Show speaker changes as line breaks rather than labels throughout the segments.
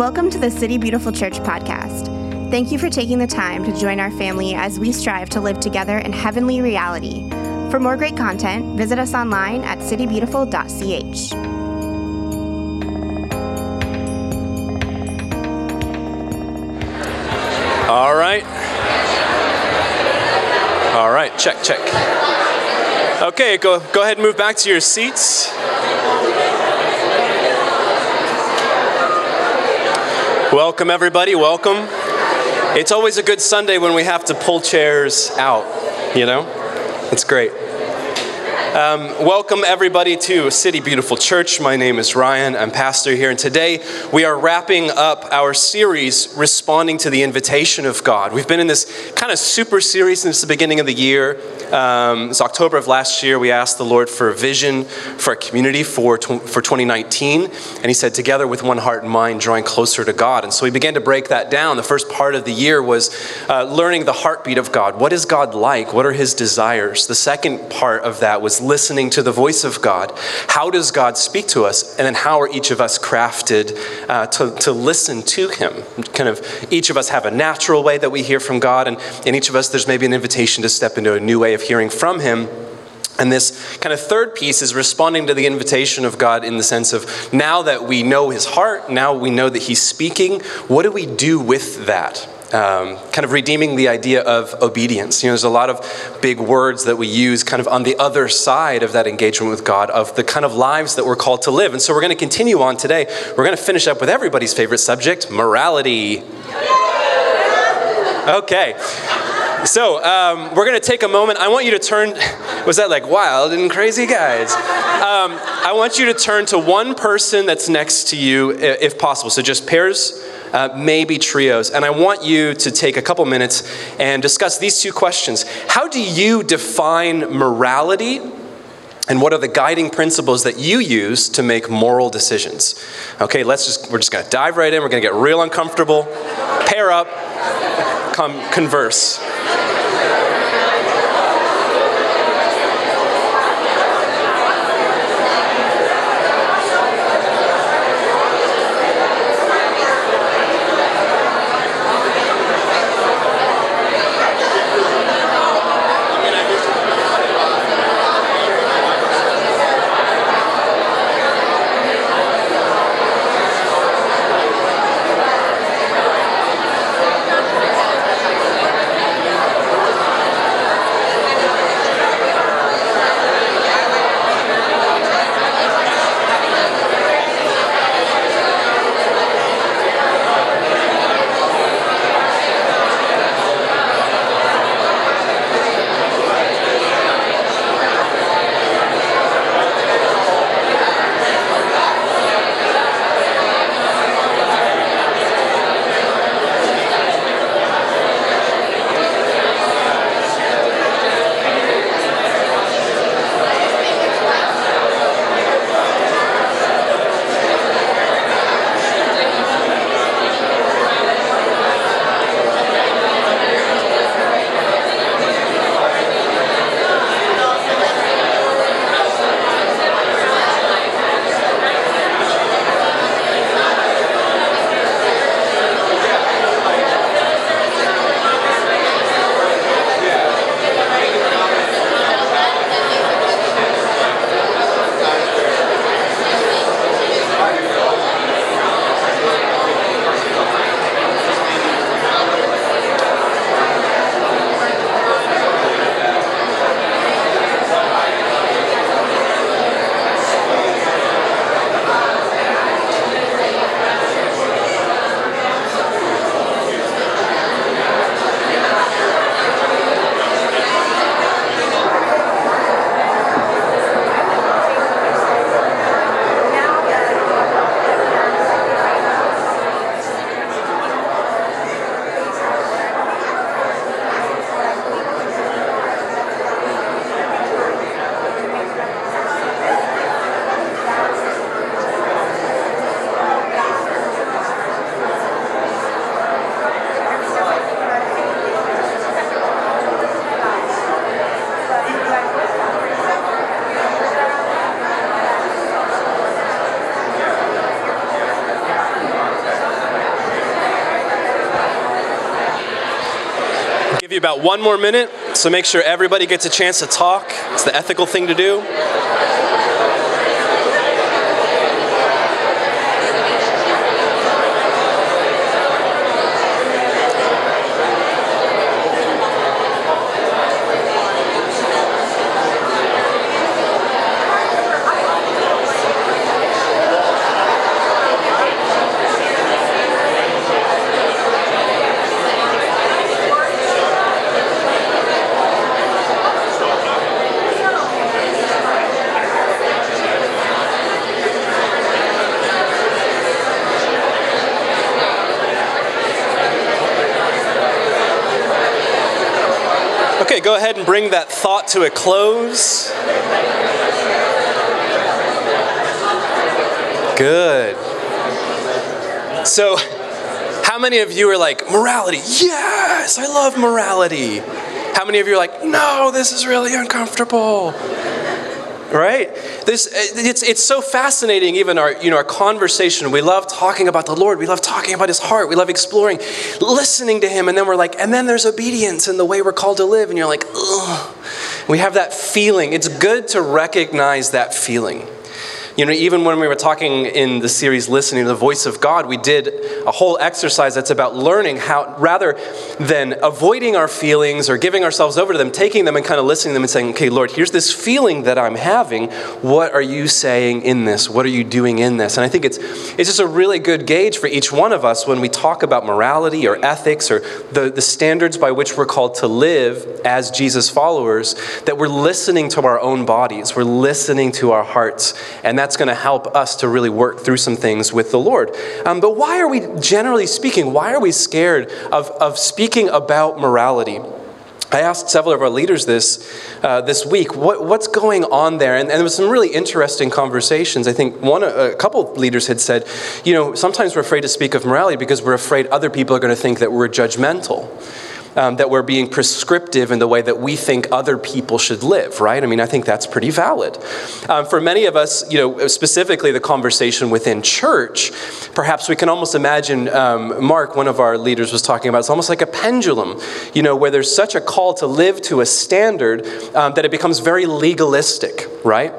Welcome to the City Beautiful Church podcast. Thank you for taking the time to join our family as we strive to live together in heavenly reality. For more great content, visit us online at citybeautiful.ch.
All right. All right, check, check. Okay, go, go ahead and move back to your seats. Welcome, everybody. Welcome. It's always a good Sunday when we have to pull chairs out, you know? It's great. Um, welcome, everybody, to City Beautiful Church. My name is Ryan. I'm pastor here, and today we are wrapping up our series, Responding to the Invitation of God. We've been in this kind of super series since the beginning of the year. Um, it's October of last year. We asked the Lord for a vision for our community for, for 2019, and He said, Together with one heart and mind, drawing closer to God. And so we began to break that down. The first part of the year was uh, learning the heartbeat of God. What is God like? What are His desires? The second part of that was listening to the voice of God. How does God speak to us? And then how are each of us crafted uh, to, to listen to Him? Kind of each of us have a natural way that we hear from God, and in each of us, there's maybe an invitation to step into a new way of hearing from Him. And this kind of third piece is responding to the invitation of God in the sense of now that we know His heart, now we know that He's speaking, what do we do with that? Um, kind of redeeming the idea of obedience. You know, there's a lot of big words that we use kind of on the other side of that engagement with God, of the kind of lives that we're called to live. And so we're going to continue on today. We're going to finish up with everybody's favorite subject morality. Okay. So um, we're going to take a moment. I want you to turn. Was that like wild and crazy, guys? Um, I want you to turn to one person that's next to you, if possible. So just pairs uh, maybe trios. And I want you to take a couple minutes and discuss these two questions. How do you define morality? And what are the guiding principles that you use to make moral decisions? Okay, let's just, we're just gonna dive right in. We're gonna get real uncomfortable, pair up, come converse. About one more minute, so make sure everybody gets a chance to talk. It's the ethical thing to do. Okay, go ahead and bring that thought to a close. Good. So, how many of you are like, morality? Yes, I love morality. How many of you are like, no, this is really uncomfortable? Right? This uh, it's, it's so fascinating even our you know our conversation. We love talking about the lord. We love talking about his heart. We love exploring listening to him. And then we're like and then there's obedience and the way we're called to live. And you're like Ugh. we have that feeling. It's good to recognize that feeling you know, even when we were talking in the series Listening to the Voice of God, we did a whole exercise that's about learning how, rather than avoiding our feelings or giving ourselves over to them, taking them and kind of listening to them and saying, okay, Lord, here's this feeling that I'm having. What are you saying in this? What are you doing in this? And I think it's, it's just a really good gauge for each one of us when we talk about morality or ethics or the, the standards by which we're called to live as Jesus followers, that we're listening to our own bodies, we're listening to our hearts. And that's going to help us to really work through some things with the Lord. Um, but why are we, generally speaking, why are we scared of, of speaking about morality? I asked several of our leaders this uh, this week. What, what's going on there? And, and, there was some really interesting conversations. I think one, a couple leaders had said, you know, sometimes we're afraid to speak of morality because we're afraid other people are going to think that we're judgmental um, that we're being prescriptive in the way that we think other people should live, right? I mean, I think that's pretty valid. Um, for many of us, you know, specifically the conversation within church, perhaps we can almost imagine, um, Mark, one of our leaders, was talking about, it's almost like a pendulum, you know, where there's such a call to live to a standard um, that it becomes very legalistic, right?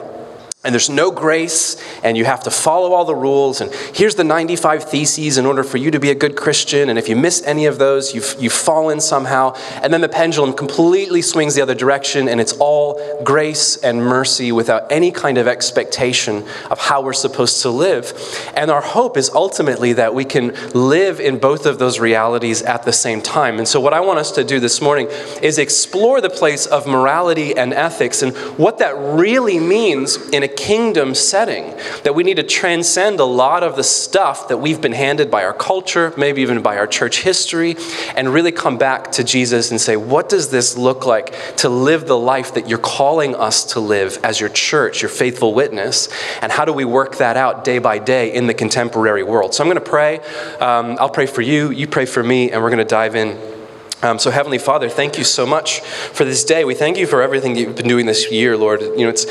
And there's no grace, and you have to follow all the rules. And here's the 95 theses in order for you to be a good Christian. And if you miss any of those, you've, you've fallen somehow. And then the pendulum completely swings the other direction, and it's all grace and mercy without any kind of expectation of how we're supposed to live. And our hope is ultimately that we can live in both of those realities at the same time. And so, what I want us to do this morning is explore the place of morality and ethics and what that really means in a kingdom setting, that we need to transcend a lot of the stuff that we've been handed by our culture, maybe even by our church history, and really come back to Jesus and say, what does this look like to live the life that you're calling us to live as your church, your faithful witness? And how do we work that out day by day in the contemporary world? So I'm going to pray. Um, I'll pray for you, you pray for me, and we're going to dive in um, so, Heavenly Father, thank you so much for this day. We thank you for everything you've been doing this year, Lord. You know, it's,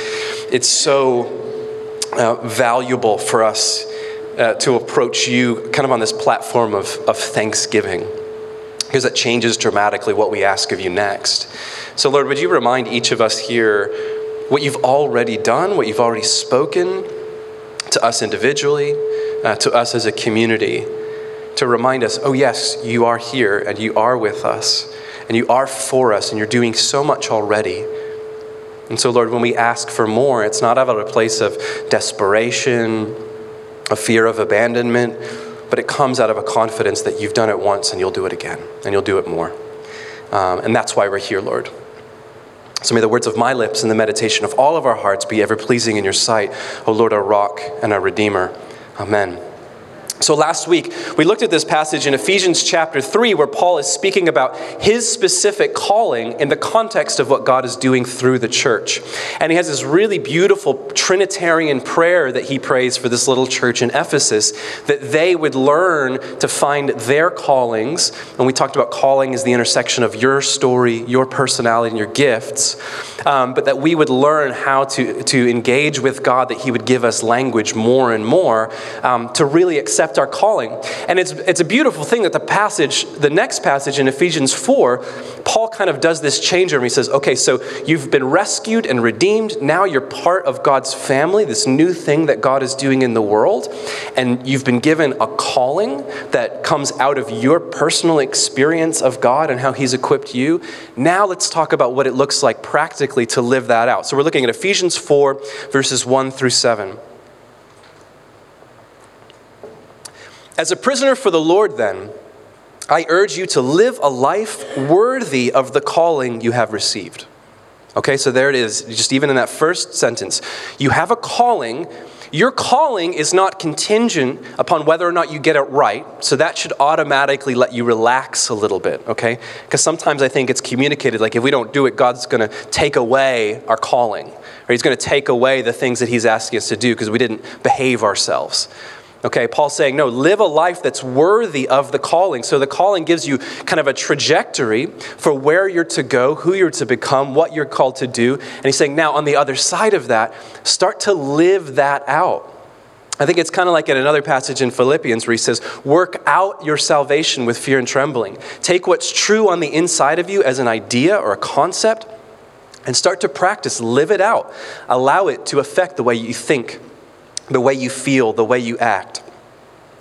it's so uh, valuable for us uh, to approach you kind of on this platform of, of thanksgiving because that changes dramatically what we ask of you next. So, Lord, would you remind each of us here what you've already done, what you've already spoken to us individually, uh, to us as a community? To remind us oh, yes, you are here and you are with us and you are for us and you're doing so much already. And so, Lord, when we ask for more, it's not out of a place of desperation, a fear of abandonment, but it comes out of a confidence that you've done it once and you'll do it again and you'll do it more. Um, and that's why we're here, Lord. So may the words of my lips and the meditation of all of our hearts be ever pleasing in your sight, O Lord, our rock and our redeemer. Amen. So, last week, we looked at this passage in Ephesians chapter 3, where Paul is speaking about his specific calling in the context of what God is doing through the church. And he has this really beautiful Trinitarian prayer that he prays for this little church in Ephesus that they would learn to find their callings. And we talked about calling as the intersection of your story, your personality, and your gifts. Um, but that we would learn how to, to engage with God, that he would give us language more and more um, to really accept our calling. And it's, it's a beautiful thing that the passage, the next passage in Ephesians 4, Paul kind of does this change over. He says, okay, so you've been rescued and redeemed. Now you're part of God's family, this new thing that God is doing in the world. And you've been given a calling that comes out of your personal experience of God and how He's equipped you. Now let's talk about what it looks like practically to live that out. So we're looking at Ephesians 4, verses 1 through 7. As a prisoner for the Lord, then, I urge you to live a life worthy of the calling you have received. Okay, so there it is, just even in that first sentence. You have a calling. Your calling is not contingent upon whether or not you get it right, so that should automatically let you relax a little bit, okay? Because sometimes I think it's communicated like if we don't do it, God's going to take away our calling, or He's going to take away the things that He's asking us to do because we didn't behave ourselves. Okay, Paul's saying, no, live a life that's worthy of the calling. So the calling gives you kind of a trajectory for where you're to go, who you're to become, what you're called to do. And he's saying, now on the other side of that, start to live that out. I think it's kind of like in another passage in Philippians where he says, Work out your salvation with fear and trembling. Take what's true on the inside of you as an idea or a concept and start to practice, live it out. Allow it to affect the way you think the way you feel, the way you act.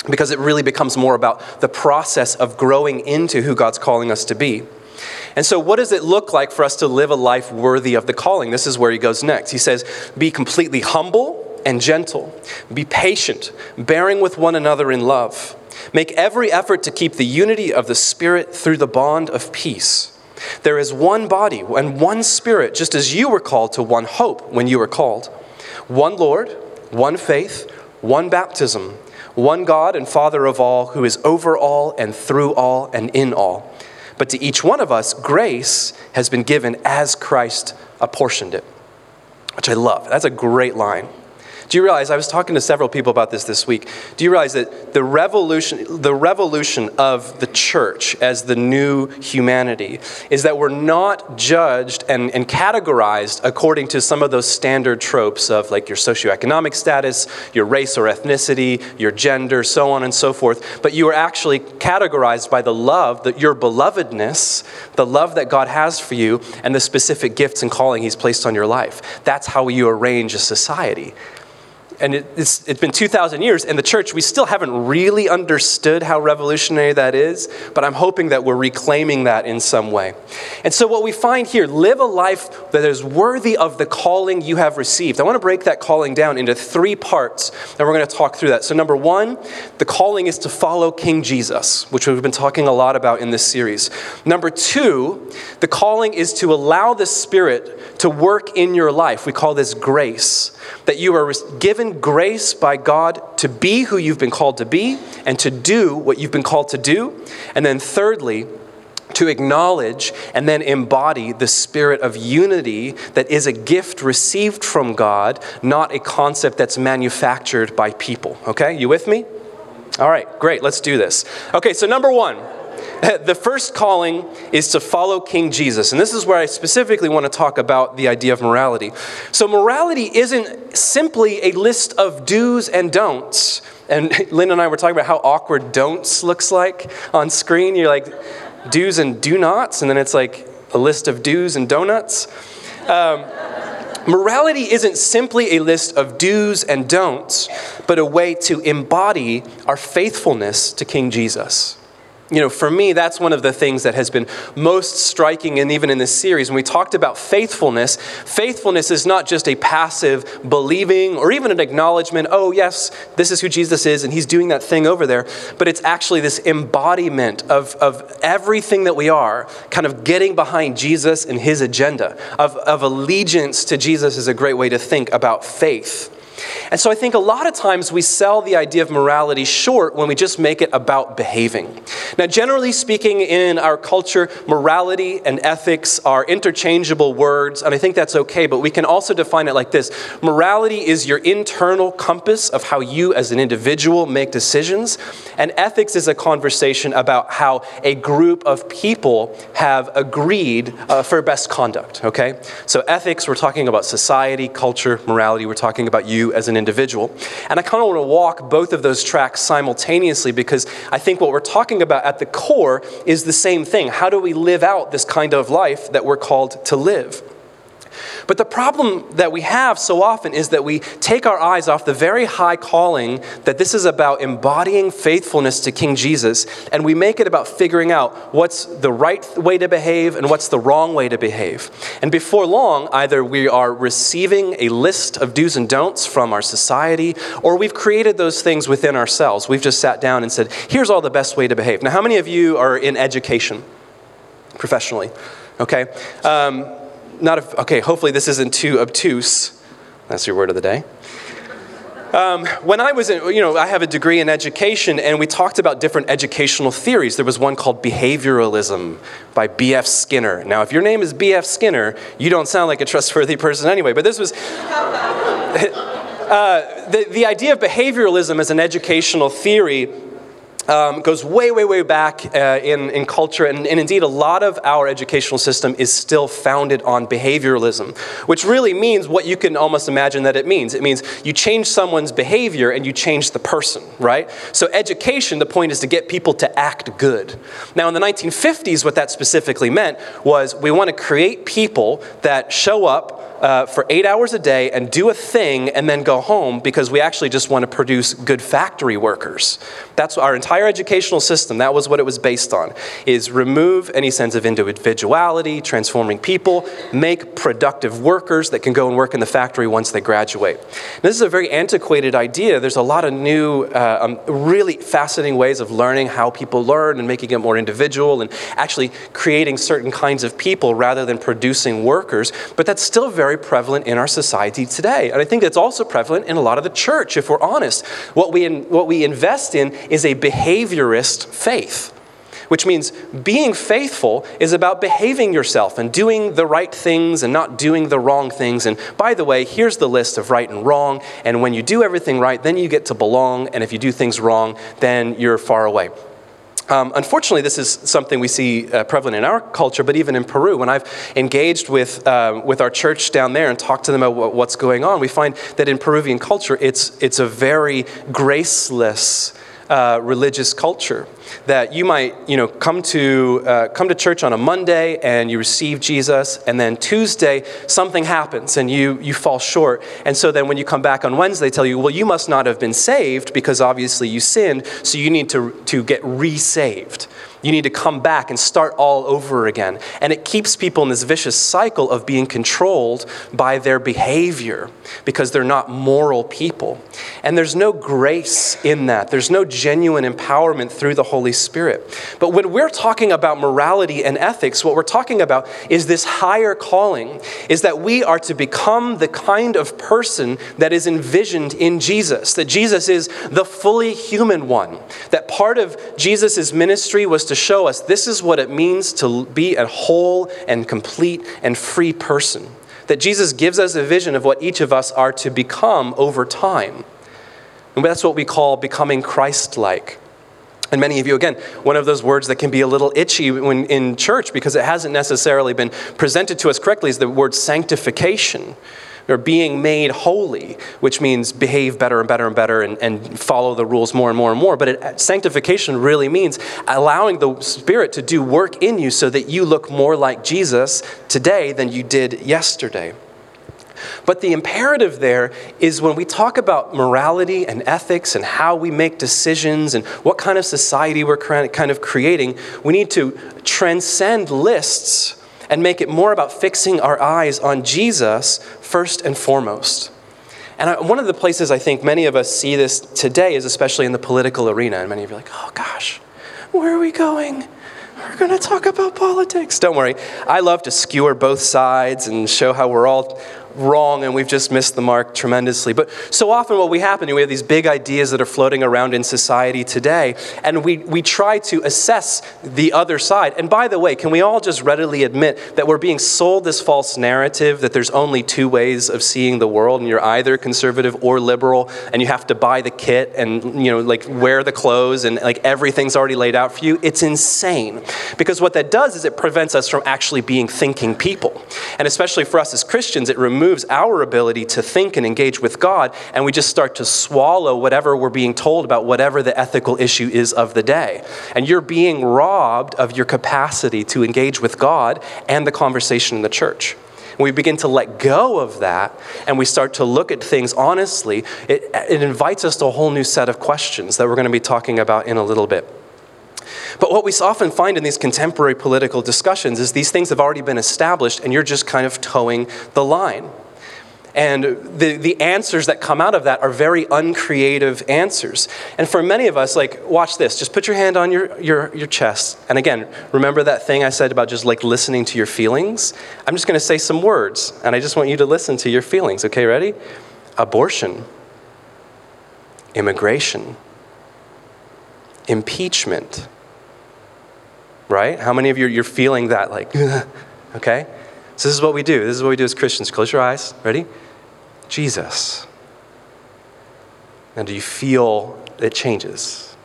Because it really becomes more about the process of growing into who God's calling us to be. And so, what does it look like for us to live a life worthy of the calling? This is where he goes next. He says, Be completely humble and gentle, be patient, bearing with one another in love. Make every effort to keep the unity of the Spirit through the bond of peace. There is one body and one Spirit, just as you were called to one hope when you were called, one Lord one faith, one baptism, one God and Father of all, who is over all and through all and in all. But to each one of us, grace has been given as Christ apportioned it, which I love. That's a great line. Do you realize, I was talking to several people about this this week. Do you realize that the revolution, the revolution of the church as the new humanity is that we're not judged and, and categorized according to some of those standard tropes of like your socioeconomic status, your race or ethnicity, your gender, so on and so forth, but you are actually categorized by the love, that your belovedness, the love that God has for you, and the specific gifts and calling He's placed on your life. That's how you arrange a society and it, it's, it's been 2,000 years, and the church, we still haven't really understood how revolutionary that is, but I'm hoping that we're reclaiming that in some way. And so, what we find here live a life that is worthy of the calling you have received. I want to break that calling down into three parts, and we're going to talk through that. So, number one, the calling is to follow King Jesus, which we've been talking a lot about in this series. Number two, the calling is to allow the Spirit to work in your life. We call this grace, that you are given grace by God to be who you've been called to be and to do what you've been called to do. And then, thirdly, to acknowledge and then embody the spirit of unity that is a gift received from God, not a concept that's manufactured by people. Okay, you with me? All right, great, let's do this. Okay, so number one, the first calling is to follow King Jesus. And this is where I specifically want to talk about the idea of morality. So, morality isn't simply a list of do's and don'ts. And Lynn and I were talking about how awkward don'ts looks like on screen. You're like, do's and do nots, and then it's like a list of do's and donuts. Um, morality isn't simply a list of do's and don'ts, but a way to embody our faithfulness to King Jesus you know, for me, that's one of the things that has been most striking, and even in this series, when we talked about faithfulness, faithfulness is not just a passive believing or even an acknowledgement, oh, yes, this is who Jesus is, and he's doing that thing over there, but it's actually this embodiment of, of everything that we are, kind of getting behind Jesus and his agenda, of, of allegiance to Jesus is a great way to think about faith. And so I think a lot of times we sell the idea of morality short when we just make it about behaving. Now, generally speaking, in our culture, morality and ethics are interchangeable words, and I think that's okay, but we can also define it like this Morality is your internal compass of how you as an individual make decisions, and ethics is a conversation about how a group of people have agreed uh, for best conduct, okay? So, ethics, we're talking about society, culture, morality, we're talking about you as an individual. And I kind of want to walk both of those tracks simultaneously because I think what we're talking about at the core is the same thing. How do we live out this kind of life that we're called to live? But the problem that we have so often is that we take our eyes off the very high calling that this is about embodying faithfulness to King Jesus, and we make it about figuring out what's the right way to behave and what's the wrong way to behave. And before long, either we are receiving a list of do's and don'ts from our society, or we've created those things within ourselves. We've just sat down and said, here's all the best way to behave. Now, how many of you are in education professionally? Okay. Um, not okay, hopefully this isn't too obtuse. That's your word of the day. Um, when I was in, you know, I have a degree in education, and we talked about different educational theories. There was one called behavioralism by B.F. Skinner. Now, if your name is B.F. Skinner, you don't sound like a trustworthy person anyway, but this was. uh, the, the idea of behavioralism as an educational theory um, goes way, way, way back uh, in, in culture, and, and indeed, a lot of our educational system is still founded on behavioralism, which really means what you can almost imagine that it means. It means you change someone's behavior and you change the person, right? So, education, the point is to get people to act good. Now, in the 1950s, what that specifically meant was we want to create people that show up uh, for eight hours a day and do a thing and then go home because we actually just want to produce good factory workers. That's our entire educational system. That was what it was based on, is remove any sense of individuality, transforming people, make productive workers that can go and work in the factory once they graduate. Now, this is a very antiquated idea. There's a lot of new, uh, um, really fascinating ways of learning how people learn and making it more individual and actually creating certain kinds of people rather than producing workers, but that's still very very prevalent in our society today. And I think that's also prevalent in a lot of the church, if we're honest. What we, in, what we invest in is a behaviorist faith which means being faithful is about behaving yourself and doing the right things and not doing the wrong things. And by the way, here's the list of right and wrong. And when you do everything right, then you get to belong. And if you do things wrong, then you're far away. Um, unfortunately, this is something we see uh, prevalent in our culture, but even in Peru. When I've engaged with, uh, with our church down there and talked to them about what's going on, we find that in Peruvian culture, it's, it's a very graceless uh, religious culture. That you might, you know, come to uh, come to church on a Monday and you receive Jesus, and then Tuesday something happens and you you fall short, and so then when you come back on Wednesday, they tell you, well, you must not have been saved because obviously you sinned, so you need to to get resaved. You need to come back and start all over again. And it keeps people in this vicious cycle of being controlled by their behavior because they're not moral people. And there's no grace in that, there's no genuine empowerment through the Holy Spirit. But when we're talking about morality and ethics, what we're talking about is this higher calling is that we are to become the kind of person that is envisioned in Jesus, that Jesus is the fully human one, that part of Jesus' ministry was to show us this is what it means to be a whole and complete and free person. That Jesus gives us a vision of what each of us are to become over time. And that's what we call becoming Christ like. And many of you, again, one of those words that can be a little itchy when in church because it hasn't necessarily been presented to us correctly is the word sanctification or being made holy, which means behave better and better and better and, and follow the rules more and more and more. But it, sanctification really means allowing the Spirit to do work in you so that you look more like Jesus today than you did yesterday. But the imperative there is when we talk about morality and ethics and how we make decisions and what kind of society we're kind of creating, we need to transcend lists and make it more about fixing our eyes on Jesus first and foremost. And one of the places I think many of us see this today is especially in the political arena. And many of you are like, oh gosh, where are we going? We're going to talk about politics. Don't worry. I love to skewer both sides and show how we're all wrong and we've just missed the mark tremendously. But so often, what we happen, we have these big ideas that are floating around in society today, and we, we try to assess the other side. And by the way, can we all just readily admit that we're being sold this false narrative that there's only two ways of seeing the world, and you're either conservative or liberal, and you have to buy the kit and, you know, like wear the clothes, and like everything's already laid out for you? It's insane. Because what that does is it prevents us from actually being thinking people. And especially for us as Christians, it removes removes our ability to think and engage with God, and we just start to swallow whatever we're being told about whatever the ethical issue is of the day. And you're being robbed of your capacity to engage with God and the conversation in the church. We begin to let go of that and we start to look at things honestly, it, it invites us to a whole new set of questions that we're going to be talking about in a little bit. But what we often find in these contemporary political discussions is these things have already been established and you're just kind of toeing the line. And the, the answers that come out of that are very uncreative answers. And for many of us, like, watch this. Just put your hand on your, your, your chest. And again, remember that thing I said about just like listening to your feelings? I'm just going to say some words, and I just want you to listen to your feelings. Okay, ready? Abortion, immigration, impeachment right? How many of you you're feeling that like, okay? So this is what we do. This is what we do as Christians. Close your eyes. Ready? Jesus. And do you feel it changes?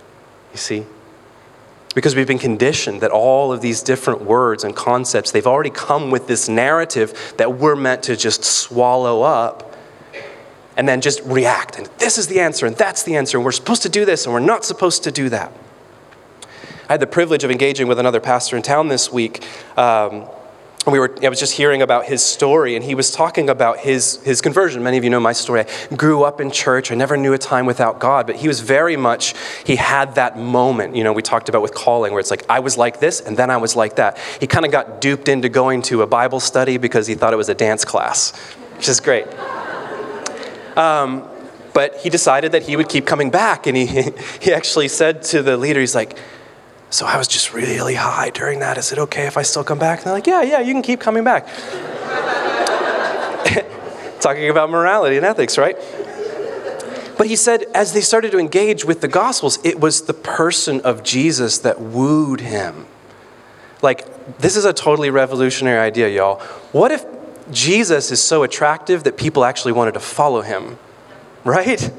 You see? Because we've been conditioned that all of these different words and concepts, they've already come with this narrative that we're meant to just swallow up and then just react. And this is the answer, and that's the answer, and we're supposed to do this, and we're not supposed to do that. I had the privilege of engaging with another pastor in town this week. Um, we were, I was just hearing about his story, and he was talking about his, his conversion. Many of you know my story. I grew up in church. I never knew a time without God, but he was very much, he had that moment, you know, we talked about with calling, where it's like, I was like this, and then I was like that. He kind of got duped into going to a Bible study because he thought it was a dance class, which is great. Um, but he decided that he would keep coming back, and he, he actually said to the leader, he's like, so I was just really high during that. Is it okay if I still come back? And they're like, yeah, yeah, you can keep coming back. Talking about morality and ethics, right? But he said, as they started to engage with the Gospels, it was the person of Jesus that wooed him. Like, this is a totally revolutionary idea, y'all. What if Jesus is so attractive that people actually wanted to follow him? Right?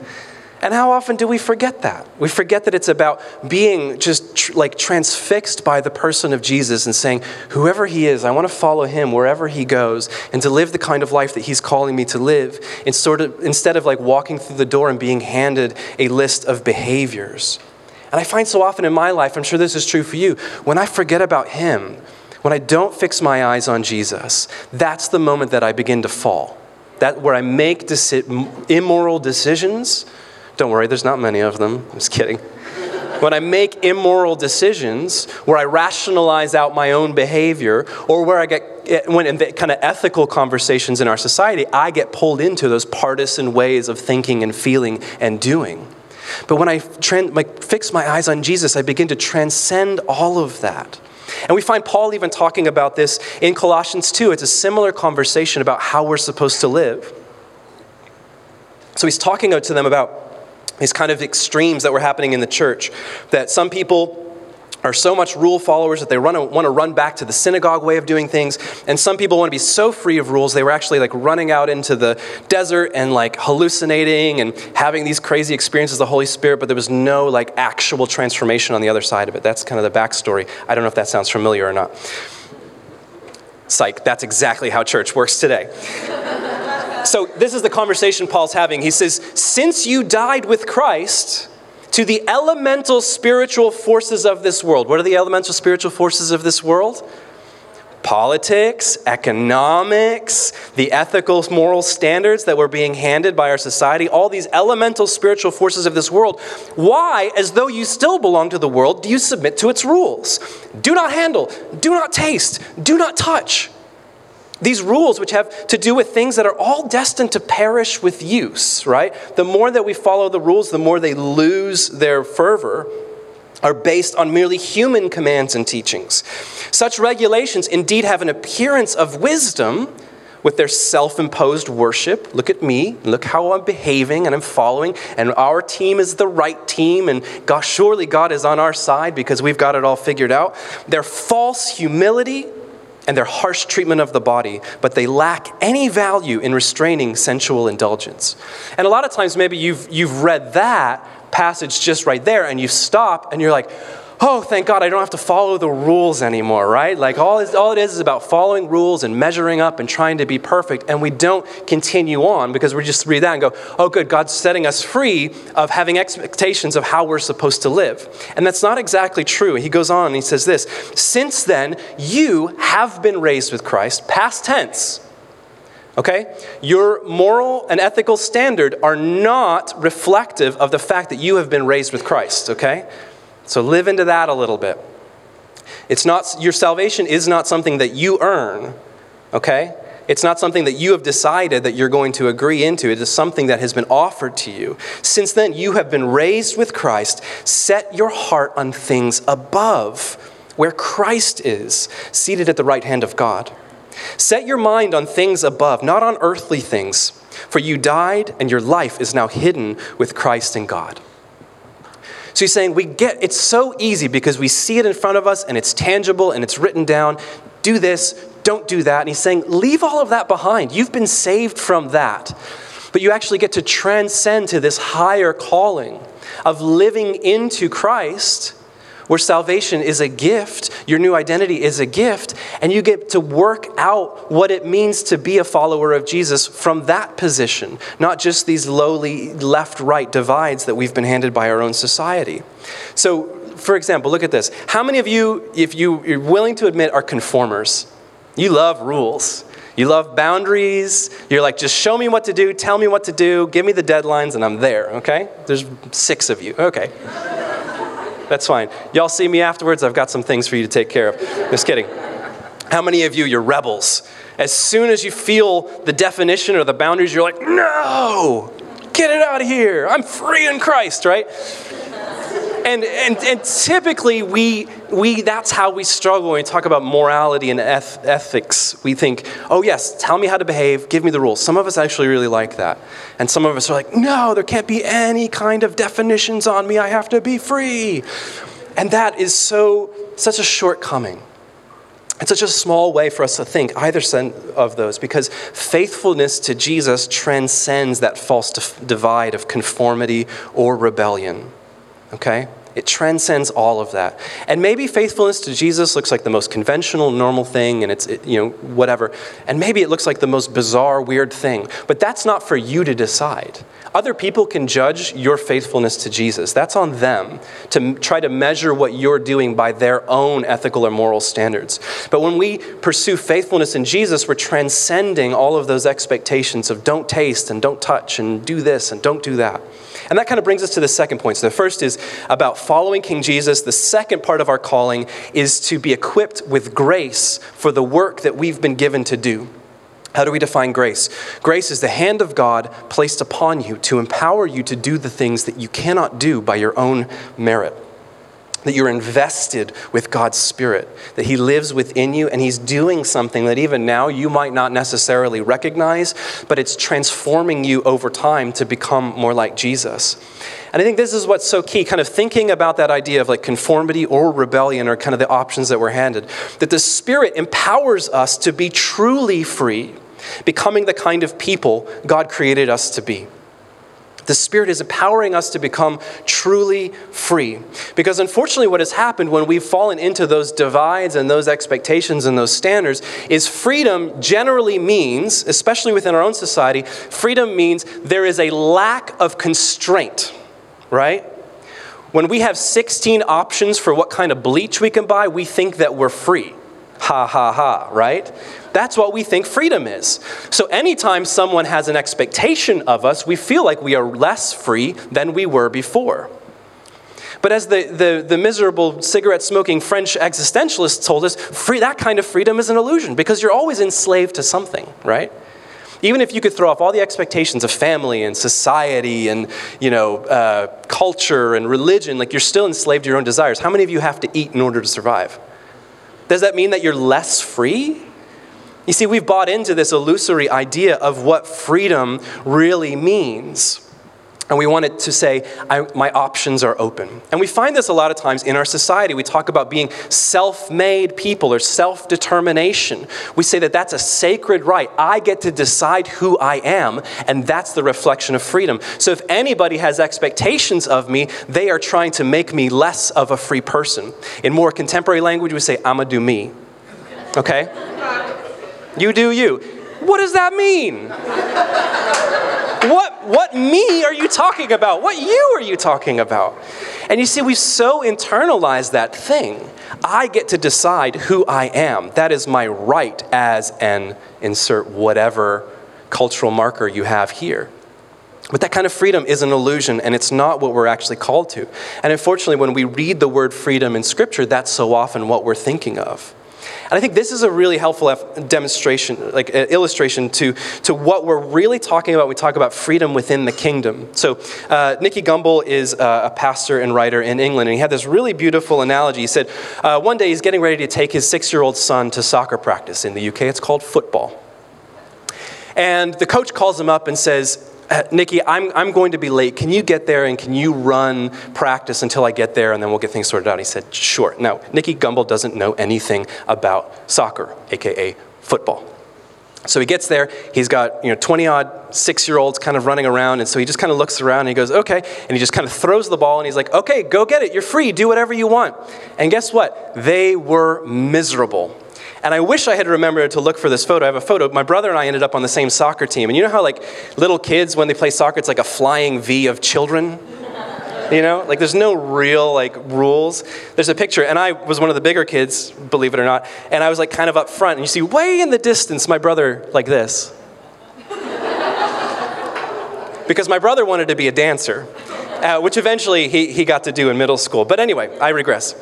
And how often do we forget that? We forget that it's about being just tr- like transfixed by the person of Jesus and saying, whoever he is, I want to follow him wherever he goes and to live the kind of life that he's calling me to live and sort of, instead of like walking through the door and being handed a list of behaviors. And I find so often in my life, I'm sure this is true for you, when I forget about him, when I don't fix my eyes on Jesus, that's the moment that I begin to fall. That where I make deci- immoral decisions don't worry, there's not many of them. I'm just kidding. when I make immoral decisions, where I rationalize out my own behavior, or where I get, eh, when in the kind of ethical conversations in our society, I get pulled into those partisan ways of thinking and feeling and doing. But when I like, fix my eyes on Jesus, I begin to transcend all of that. And we find Paul even talking about this in Colossians 2. It's a similar conversation about how we're supposed to live. So he's talking to them about these kind of extremes that were happening in the church. That some people are so much rule followers that they run, want to run back to the synagogue way of doing things. And some people want to be so free of rules, they were actually like running out into the desert and like hallucinating and having these crazy experiences of the Holy Spirit, but there was no like actual transformation on the other side of it. That's kind of the backstory. I don't know if that sounds familiar or not. Psych, that's exactly how church works today. So, this is the conversation Paul's having. He says, Since you died with Christ to the elemental spiritual forces of this world, what are the elemental spiritual forces of this world? Politics, economics, the ethical, moral standards that were being handed by our society, all these elemental spiritual forces of this world. Why, as though you still belong to the world, do you submit to its rules? Do not handle, do not taste, do not touch. These rules, which have to do with things that are all destined to perish with use, right? The more that we follow the rules, the more they lose their fervor, are based on merely human commands and teachings. Such regulations indeed have an appearance of wisdom with their self imposed worship. Look at me, look how I'm behaving and I'm following, and our team is the right team, and God, surely God is on our side because we've got it all figured out. Their false humility and their harsh treatment of the body, but they lack any value in restraining sensual indulgence. And a lot of times, maybe you've, you've read that passage just right there and you stop and you're like, oh, thank God I don't have to follow the rules anymore, right? Like all, all it is is about following rules and measuring up and trying to be perfect. And we don't continue on because we just read that and go, oh, good, God's setting us free of having expectations of how we're supposed to live. And that's not exactly true. He goes on and he says this Since then, you have been raised with Christ, past tense. Okay? Your moral and ethical standard are not reflective of the fact that you have been raised with Christ, okay? So live into that a little bit. It's not, your salvation is not something that you earn, okay? It's not something that you have decided that you're going to agree into. It is something that has been offered to you. Since then, you have been raised with Christ. Set your heart on things above, where Christ is, seated at the right hand of God. Set your mind on things above, not on earthly things, for you died, and your life is now hidden with Christ in God. So he's saying we get it's so easy because we see it in front of us and it's tangible and it's written down. Do this, don't do that. And he's saying, leave all of that behind. You've been saved from that. But you actually get to transcend to this higher calling of living into Christ where salvation is a gift, your new identity is a gift, and you get to work out what it means to be a follower of Jesus from that position, not just these lowly left right divides that we've been handed by our own society. So, for example, look at this. How many of you, if you, you're willing to admit, are conformers? You love rules. You love boundaries. You're like, just show me what to do, tell me what to do, give me the deadlines, and I'm there, okay? There's six of you, okay. That's fine. Y'all see me afterwards. I've got some things for you to take care of. Just kidding. How many of you, you're rebels? As soon as you feel the definition or the boundaries, you're like, no, get it out of here. I'm free in Christ, right? And, and, and typically, we, we, that's how we struggle when we talk about morality and eth- ethics. We think, oh, yes, tell me how to behave, give me the rules. Some of us actually really like that. And some of us are like, no, there can't be any kind of definitions on me. I have to be free. And that is so, such a shortcoming. It's such a small way for us to think either of those because faithfulness to Jesus transcends that false divide of conformity or rebellion okay? It transcends all of that. And maybe faithfulness to Jesus looks like the most conventional, normal thing, and it's, you know, whatever. And maybe it looks like the most bizarre, weird thing. But that's not for you to decide. Other people can judge your faithfulness to Jesus. That's on them to try to measure what you're doing by their own ethical or moral standards. But when we pursue faithfulness in Jesus, we're transcending all of those expectations of don't taste and don't touch and do this and don't do that. And that kind of brings us to the second point. So the first is about following King Jesus. The second part of our calling is to be equipped with grace for the work that we've been given to do. How do we define grace? Grace is the hand of God placed upon you to empower you to do the things that you cannot do by your own merit that you're invested with God's Spirit, that He lives within you and He's doing something that even now you might not necessarily recognize, but it's transforming you over time to become more like Jesus. And I think this is what's so key, kind of thinking about that idea of like conformity or rebellion are kind of the options that we're handed. That the Spirit empowers us to be truly free, becoming the kind of people God created us to be. The Spirit is empowering us to become truly free. Because unfortunately, what has happened when we've fallen into those divides and those expectations and those standards is freedom generally means, especially within our own society, freedom means there is a lack of constraint, right? When we have 16 options for what kind of bleach we can buy, we think that we're free. Ha ha ha, right? That's what we think freedom is. So anytime someone has an expectation of us, we feel like we are less free than we were before. But as the, the, the, miserable cigarette smoking French existentialist told us, free, that kind of freedom is an illusion because you're always enslaved to something, right? Even if you could throw off all the expectations of family and society and you know, uh, culture and religion, like you're still enslaved to your own desires. How many of you have to eat in order to survive? Does that mean that you're less free? You see, we've bought into this illusory idea of what freedom really means. And we want it to say, my options are open. And we find this a lot of times in our society. We talk about being self made people or self determination. We say that that's a sacred right. I get to decide who I am, and that's the reflection of freedom. So if anybody has expectations of me, they are trying to make me less of a free person. In more contemporary language, we say, I'm a do me. Okay? You do you. What does that mean? What, what me are you talking about? What you are you talking about? And you see, we so internalize that thing. I get to decide who I am. That is my right as an insert whatever cultural marker you have here. But that kind of freedom is an illusion, and it's not what we're actually called to. And unfortunately, when we read the word freedom in Scripture, that's so often what we're thinking of. And I think this is a really helpful demonstration, like uh, illustration to, to what we're really talking about we talk about freedom within the kingdom. So, uh, Nicky Gumbel is a pastor and writer in England, and he had this really beautiful analogy. He said, uh, one day he's getting ready to take his six year old son to soccer practice in the UK. It's called football. And the coach calls him up and says, uh, Nicky, I'm, I'm going to be late. Can you get there and can you run practice until I get there and then we'll get things sorted out? He said, Sure. Now, Nicky Gumbel doesn't know anything about soccer, AKA football. So he gets there, he's got, you know, 20 odd six year olds kind of running around, and so he just kind of looks around and he goes, okay, and he just kind of throws the ball and he's like, okay, go get it, you're free, do whatever you want. And guess what? They were miserable. And I wish I had remembered to look for this photo. I have a photo. My brother and I ended up on the same soccer team. And you know how, like, little kids, when they play soccer, it's like a flying V of children? You know, like there's no real like rules. There's a picture, and I was one of the bigger kids, believe it or not, and I was like kind of up front, and you see way in the distance my brother like this. because my brother wanted to be a dancer, uh, which eventually he, he got to do in middle school. But anyway, I regress.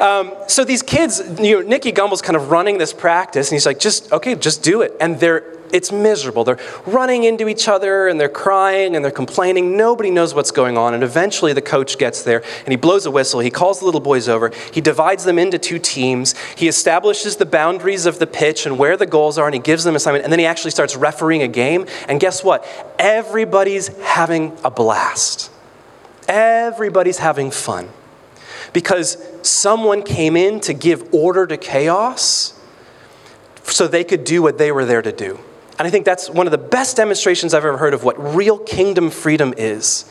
Um, so these kids, you know, Nicky Gumbel's kind of running this practice, and he's like, just, okay, just do it. And they're, it's miserable. They're running into each other, and they're crying, and they're complaining. Nobody knows what's going on. And eventually the coach gets there, and he blows a whistle. He calls the little boys over. He divides them into two teams. He establishes the boundaries of the pitch and where the goals are, and he gives them assignment. And then he actually starts refereeing a game. And guess what? Everybody's having a blast. Everybody's having fun because someone came in to give order to chaos so they could do what they were there to do. And I think that's one of the best demonstrations I've ever heard of what real kingdom freedom is.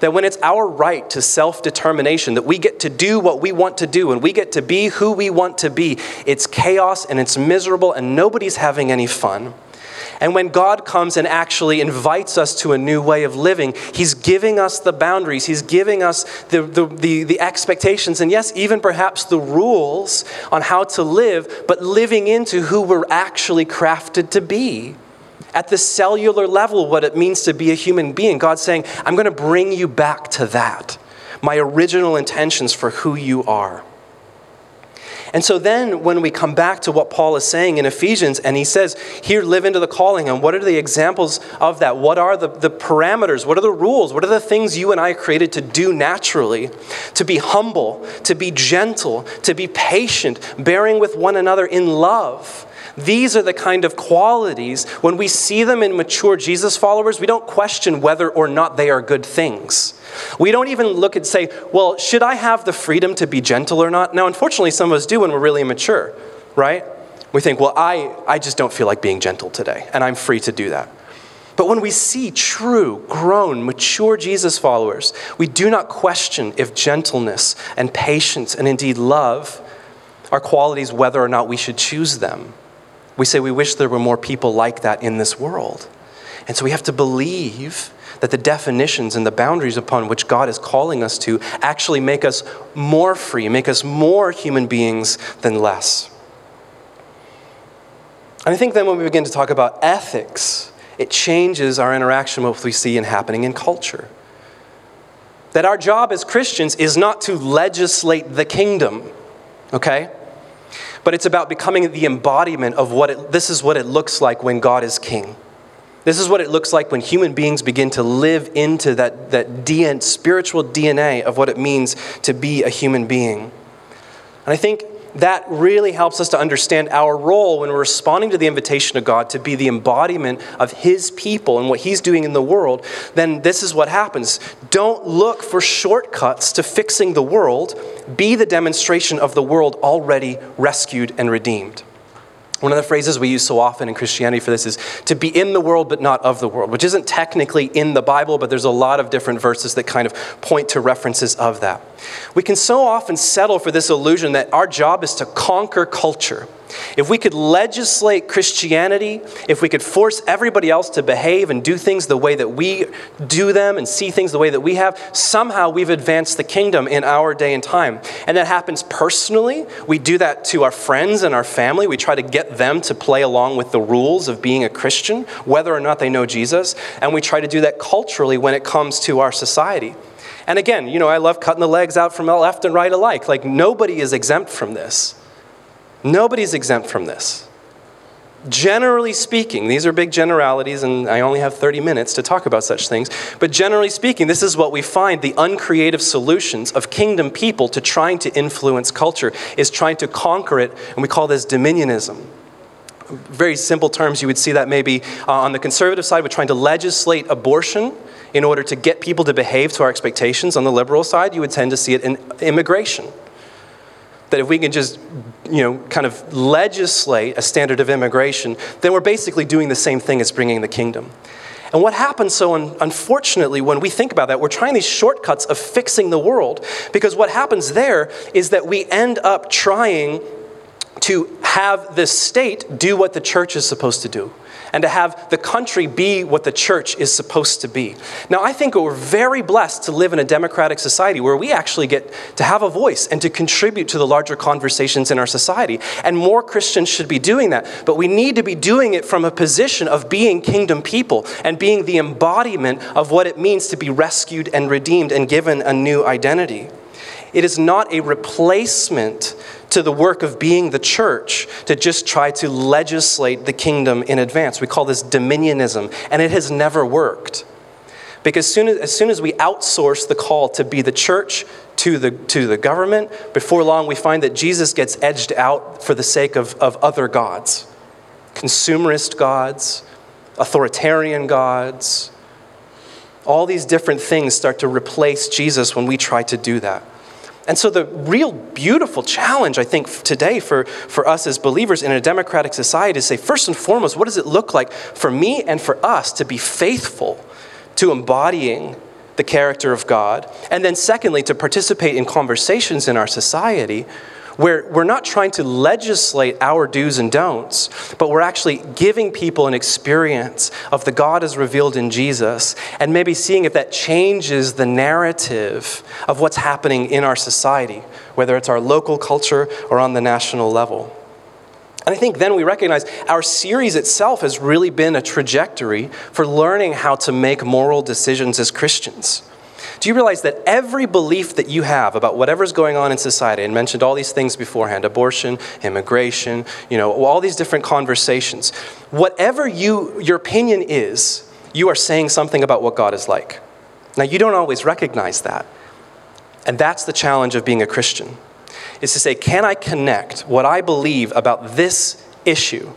That when it's our right to self determination, that we get to do what we want to do and we get to be who we want to be, it's chaos and it's miserable and nobody's having any fun. And when God comes and actually invites us to a new way of living, He's giving us the boundaries, He's giving us the, the, the, the, expectations, and yes, even perhaps the rules on how to live, but living into who we're actually crafted to be. At the cellular level, what it means to be a human being. God's saying, I'm going to bring you back to that, my original intentions for who you are. And so then, when we come back to what Paul is saying in Ephesians, and he says, Here, live into the calling, and what are the examples of that? What are the, the parameters? What are the rules? What are the things you and I created to do naturally? To be humble, to be gentle, to be patient, bearing with one another in love. These are the kind of qualities, when we see them in mature Jesus followers, we don't question whether or not they are good things. We don't even look and say, well, should I have the freedom to be gentle or not? Now, unfortunately, some of us do when we're really immature, right? We think, well, I, I just don't feel like being gentle today, and I'm free to do that. But when we see true, grown, mature Jesus followers, we do not question if gentleness and patience and indeed love are qualities whether or not we should choose them. We say we wish there were more people like that in this world. And so we have to believe that the definitions and the boundaries upon which God is calling us to actually make us more free, make us more human beings than less. And I think then when we begin to talk about ethics, it changes our interaction with what we see and happening in culture. That our job as Christians is not to legislate the kingdom, okay? But it's about becoming the embodiment of what it, this is what it looks like when God is king. This is what it looks like when human beings begin to live into that, that spiritual DNA of what it means to be a human being. And I think that really helps us to understand our role when we're responding to the invitation of God to be the embodiment of His people and what He's doing in the world, then this is what happens. Don't look for shortcuts to fixing the world, be the demonstration of the world already rescued and redeemed. One of the phrases we use so often in Christianity for this is to be in the world but not of the world, which isn't technically in the Bible, but there's a lot of different verses that kind of point to references of that. We can so often settle for this illusion that our job is to conquer culture if we could legislate Christianity, if we could force everybody else to behave and do things the way that we do them and see things the way that we have, somehow we've advanced the kingdom in our day and time. And that happens personally. We do that to our friends and our family. We try to get them to play along with the rules of being a Christian, whether or not they know Jesus. And we try to do that culturally when it comes to our society. And again, you know, I love cutting the legs out from left and right alike. Like, nobody is exempt from this. Nobody's exempt from this. Generally speaking, these are big generalities, and I only have 30 minutes to talk about such things. But generally speaking, this is what we find the uncreative solutions of kingdom people to trying to influence culture is trying to conquer it, and we call this dominionism. Very simple terms, you would see that maybe uh, on the conservative side, we're trying to legislate abortion in order to get people to behave to our expectations. On the liberal side, you would tend to see it in immigration that if we can just you know kind of legislate a standard of immigration then we're basically doing the same thing as bringing the kingdom. And what happens so un- unfortunately when we think about that we're trying these shortcuts of fixing the world because what happens there is that we end up trying to have the state do what the church is supposed to do and to have the country be what the church is supposed to be. Now, I think we're very blessed to live in a democratic society where we actually get to have a voice and to contribute to the larger conversations in our society. And more Christians should be doing that. But we need to be doing it from a position of being kingdom people and being the embodiment of what it means to be rescued and redeemed and given a new identity. It is not a replacement to the work of being the church to just try to legislate the kingdom in advance. We call this dominionism, and it has never worked. Because soon as, as soon as we outsource the call to be the church to the, to the government, before long we find that Jesus gets edged out for the sake of, of other gods consumerist gods, authoritarian gods. All these different things start to replace Jesus when we try to do that. And so, the real beautiful challenge, I think, today for, for us as believers in a democratic society is say, first and foremost, what does it look like for me and for us to be faithful to embodying the character of God? And then, secondly, to participate in conversations in our society where we're not trying to legislate our do's and don'ts, but we're actually giving people an experience of the God as revealed in Jesus and maybe seeing if that changes the narrative of what's happening in our society, whether it's our local culture or on the national level. And I think then we recognize our series itself has really been a trajectory for learning how to make moral decisions as Christians. Do you realize that every belief that you have about whatever's going on in society, and mentioned all these things beforehand abortion, immigration, you know, all these different conversations, whatever you, your opinion is, you are saying something about what God is like. Now, you don't always recognize that. And that's the challenge of being a Christian, is to say, can I connect what I believe about this issue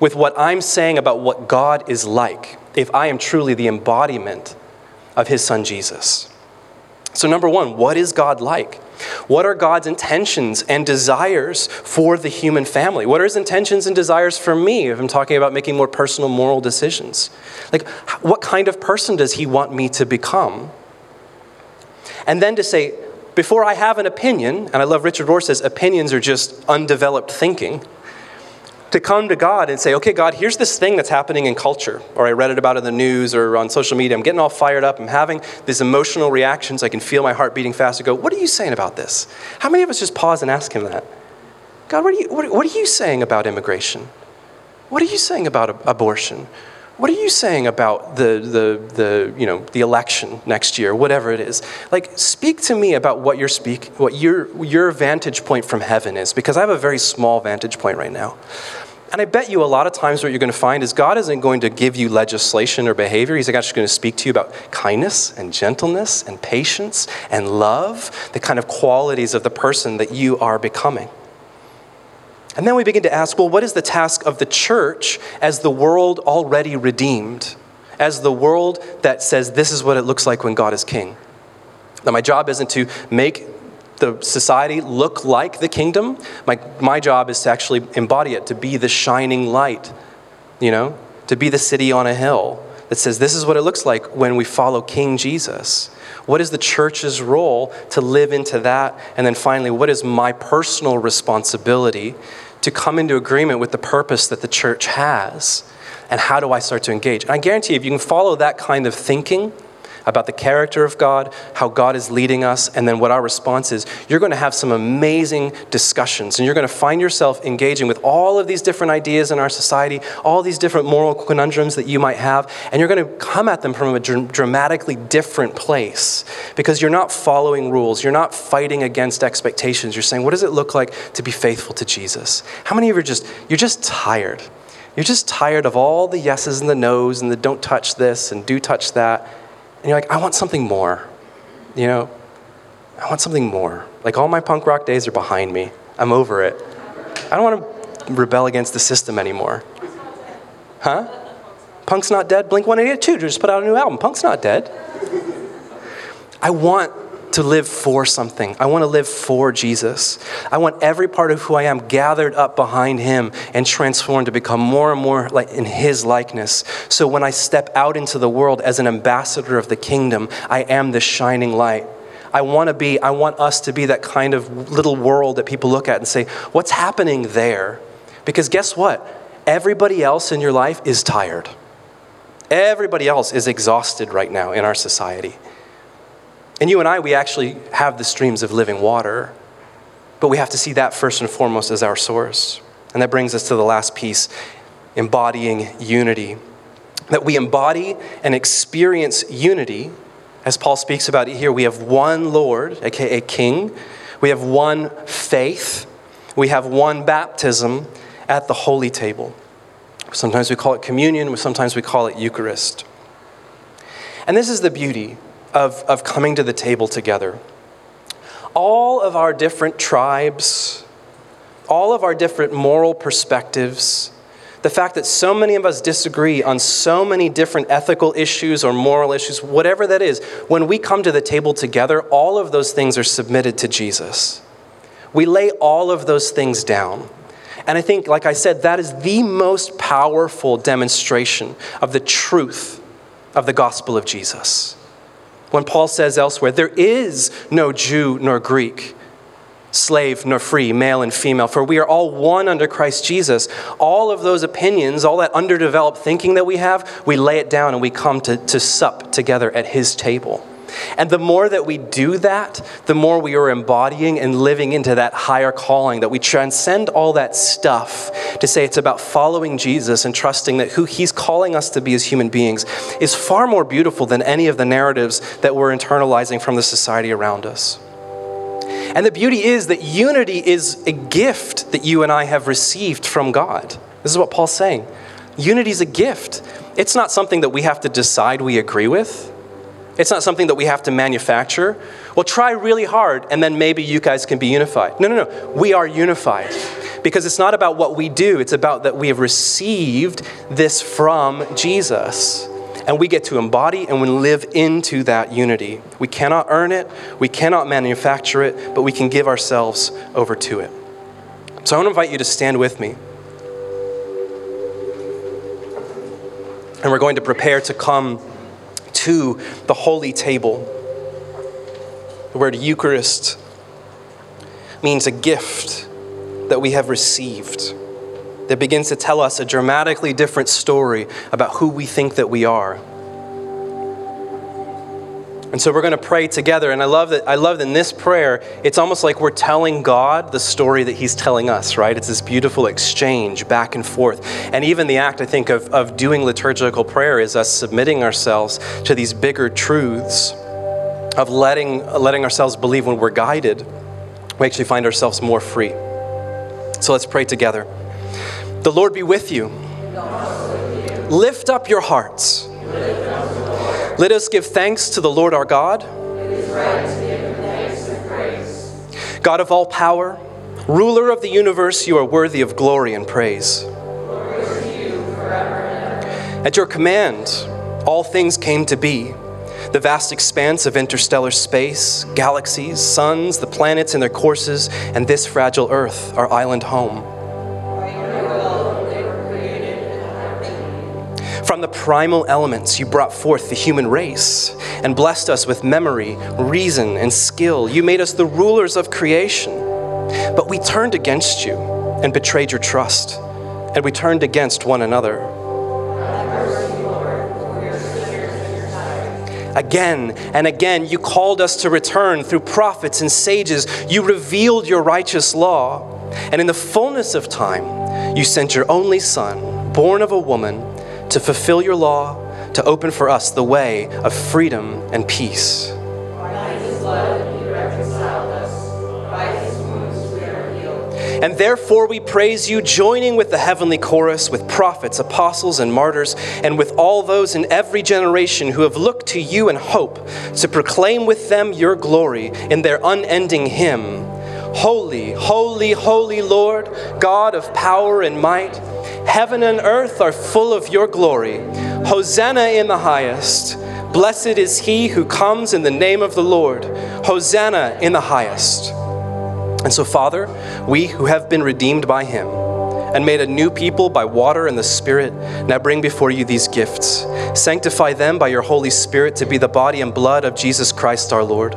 with what I'm saying about what God is like if I am truly the embodiment of his son Jesus. So, number one, what is God like? What are God's intentions and desires for the human family? What are his intentions and desires for me if I'm talking about making more personal moral decisions? Like, what kind of person does he want me to become? And then to say, before I have an opinion, and I love Richard Rohr says opinions are just undeveloped thinking to come to God and say, okay, God, here's this thing that's happening in culture, or I read it about in the news or on social media. I'm getting all fired up. I'm having these emotional reactions. I can feel my heart beating fast. I go, what are you saying about this? How many of us just pause and ask Him that? God, what are you, what, what are you saying about immigration? What are you saying about abortion? What are you saying about the, the, the, you know, the election next year, whatever it is? Like, speak to me about what your, speak, what your, your vantage point from heaven is, because I have a very small vantage point right now. And I bet you a lot of times what you're going to find is God isn't going to give you legislation or behavior. He's actually going to speak to you about kindness and gentleness and patience and love, the kind of qualities of the person that you are becoming. And then we begin to ask well, what is the task of the church as the world already redeemed? As the world that says this is what it looks like when God is king. Now, my job isn't to make the society look like the kingdom. My, my job is to actually embody it, to be the shining light, you know, to be the city on a hill that says this is what it looks like when we follow King Jesus. What is the church's role to live into that? And then finally, what is my personal responsibility to come into agreement with the purpose that the church has? And how do I start to engage? And I guarantee if you can follow that kind of thinking, about the character of God, how God is leading us, and then what our response is, you're going to have some amazing discussions. And you're going to find yourself engaging with all of these different ideas in our society, all these different moral conundrums that you might have, and you're going to come at them from a dr- dramatically different place because you're not following rules. You're not fighting against expectations. You're saying, what does it look like to be faithful to Jesus? How many of you are just, you're just tired? You're just tired of all the yeses and the nos and the don't touch this and do touch that. And you're like, I want something more. You know, I want something more. Like all my punk rock days are behind me. I'm over it. I don't want to rebel against the system anymore. Huh? Punk's not dead. Blink 182 just put out a new album. Punk's not dead. I want to live for something. I want to live for Jesus. I want every part of who I am gathered up behind him and transformed to become more and more like in his likeness. So when I step out into the world as an ambassador of the kingdom, I am the shining light. I want to be, I want us to be that kind of little world that people look at and say, what's happening there? Because guess what? Everybody else in your life is tired. Everybody else is exhausted right now in our society. And you and I, we actually have the streams of living water, but we have to see that first and foremost as our source. And that brings us to the last piece embodying unity. That we embody and experience unity, as Paul speaks about it here. We have one Lord, aka King, we have one faith, we have one baptism at the holy table. Sometimes we call it communion, sometimes we call it Eucharist. And this is the beauty of, of coming to the table together. All of our different tribes, all of our different moral perspectives, the fact that so many of us disagree on so many different ethical issues or moral issues, whatever that is, when we come to the table together, all of those things are submitted to Jesus. We lay all of those things down. And I think, like I said, that is the most powerful demonstration of the truth of the gospel of Jesus. When Paul says elsewhere, there is no Jew nor Greek, slave nor free, male and female, for we are all one under Christ Jesus. All of those opinions, all that underdeveloped thinking that we have, we lay it down and we come to, to sup together at his table. And the more that we do that, the more we are embodying and living into that higher calling, that we transcend all that stuff to say it's about following Jesus and trusting that who he's calling us to be as human beings is far more beautiful than any of the narratives that we're internalizing from the society around us. And the beauty is that unity is a gift that you and I have received from God. This is what Paul's saying. Unity is a gift. It's not something that we have to decide we agree with. It's not something that we have to manufacture. Well, try really hard and then maybe you guys can be unified. No, no, no. We are unified because it's not about what we do, it's about that we have received this from Jesus. And we get to embody and we live into that unity. We cannot earn it, we cannot manufacture it, but we can give ourselves over to it. So I want to invite you to stand with me. And we're going to prepare to come to the holy table. The word Eucharist means a gift that we have received that begins to tell us a dramatically different story about who we think that we are. And so we're going to pray together. And I love that I love that in this prayer, it's almost like we're telling God the story that He's telling us, right? It's this beautiful exchange back and forth. And even the act, I think, of, of doing liturgical prayer is us submitting ourselves to these bigger truths of letting, letting ourselves believe when we're guided, we actually find ourselves more free. So let's pray together. The Lord be with you. Lift up your hearts. Let us give thanks to the Lord our God. God of all power, Ruler of the universe, you are worthy of glory and praise. At your command, all things came to be. The vast expanse of interstellar space, galaxies, suns, the planets and their courses, and this fragile Earth, our island home. The primal elements, you brought forth the human race and blessed us with memory, reason, and skill. You made us the rulers of creation. But we turned against you and betrayed your trust, and we turned against one another. Again and again, you called us to return through prophets and sages. You revealed your righteous law. And in the fullness of time, you sent your only Son, born of a woman, to fulfill your law, to open for us the way of freedom and peace. And therefore we praise you, joining with the heavenly chorus, with prophets, apostles, and martyrs, and with all those in every generation who have looked to you in hope to proclaim with them your glory in their unending hymn Holy, holy, holy Lord, God of power and might. Heaven and earth are full of your glory. Hosanna in the highest. Blessed is he who comes in the name of the Lord. Hosanna in the highest. And so, Father, we who have been redeemed by him and made a new people by water and the Spirit, now bring before you these gifts. Sanctify them by your Holy Spirit to be the body and blood of Jesus Christ our Lord.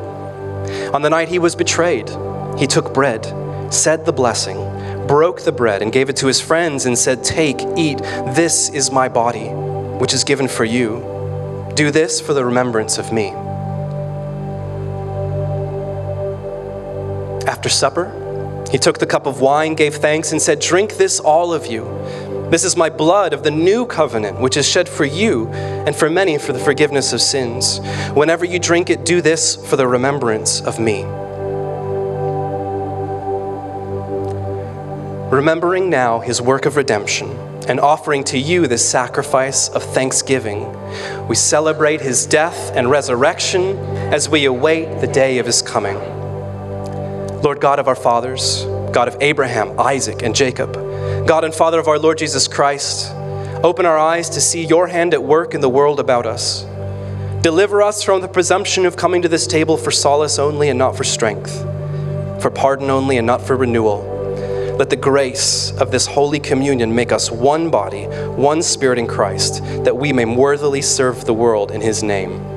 On the night he was betrayed, he took bread, said the blessing, broke the bread, and gave it to his friends and said, Take, eat, this is my body, which is given for you. Do this for the remembrance of me. After supper, he took the cup of wine, gave thanks, and said, Drink this, all of you. This is my blood of the new covenant, which is shed for you and for many for the forgiveness of sins. Whenever you drink it, do this for the remembrance of me. Remembering now his work of redemption and offering to you this sacrifice of thanksgiving, we celebrate his death and resurrection as we await the day of his coming. Lord God of our fathers, God of Abraham, Isaac, and Jacob, God and Father of our Lord Jesus Christ, open our eyes to see your hand at work in the world about us. Deliver us from the presumption of coming to this table for solace only and not for strength, for pardon only and not for renewal. Let the grace of this Holy Communion make us one body, one spirit in Christ, that we may worthily serve the world in his name.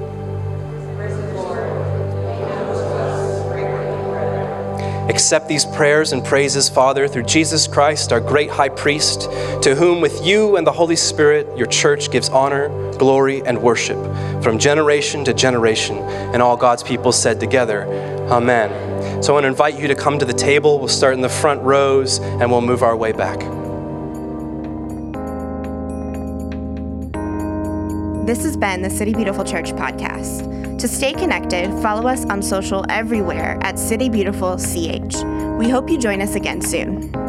Accept these prayers and praises, Father, through Jesus Christ, our great high priest, to whom, with you and the Holy Spirit, your church gives honor, glory, and worship from generation to generation. And all God's people said together, Amen. So I want to invite you to come to the table. We'll start in the front rows and we'll move our way back.
This has been the City Beautiful Church podcast. To stay connected, follow us on social everywhere at City Beautiful CH. We hope you join us again soon.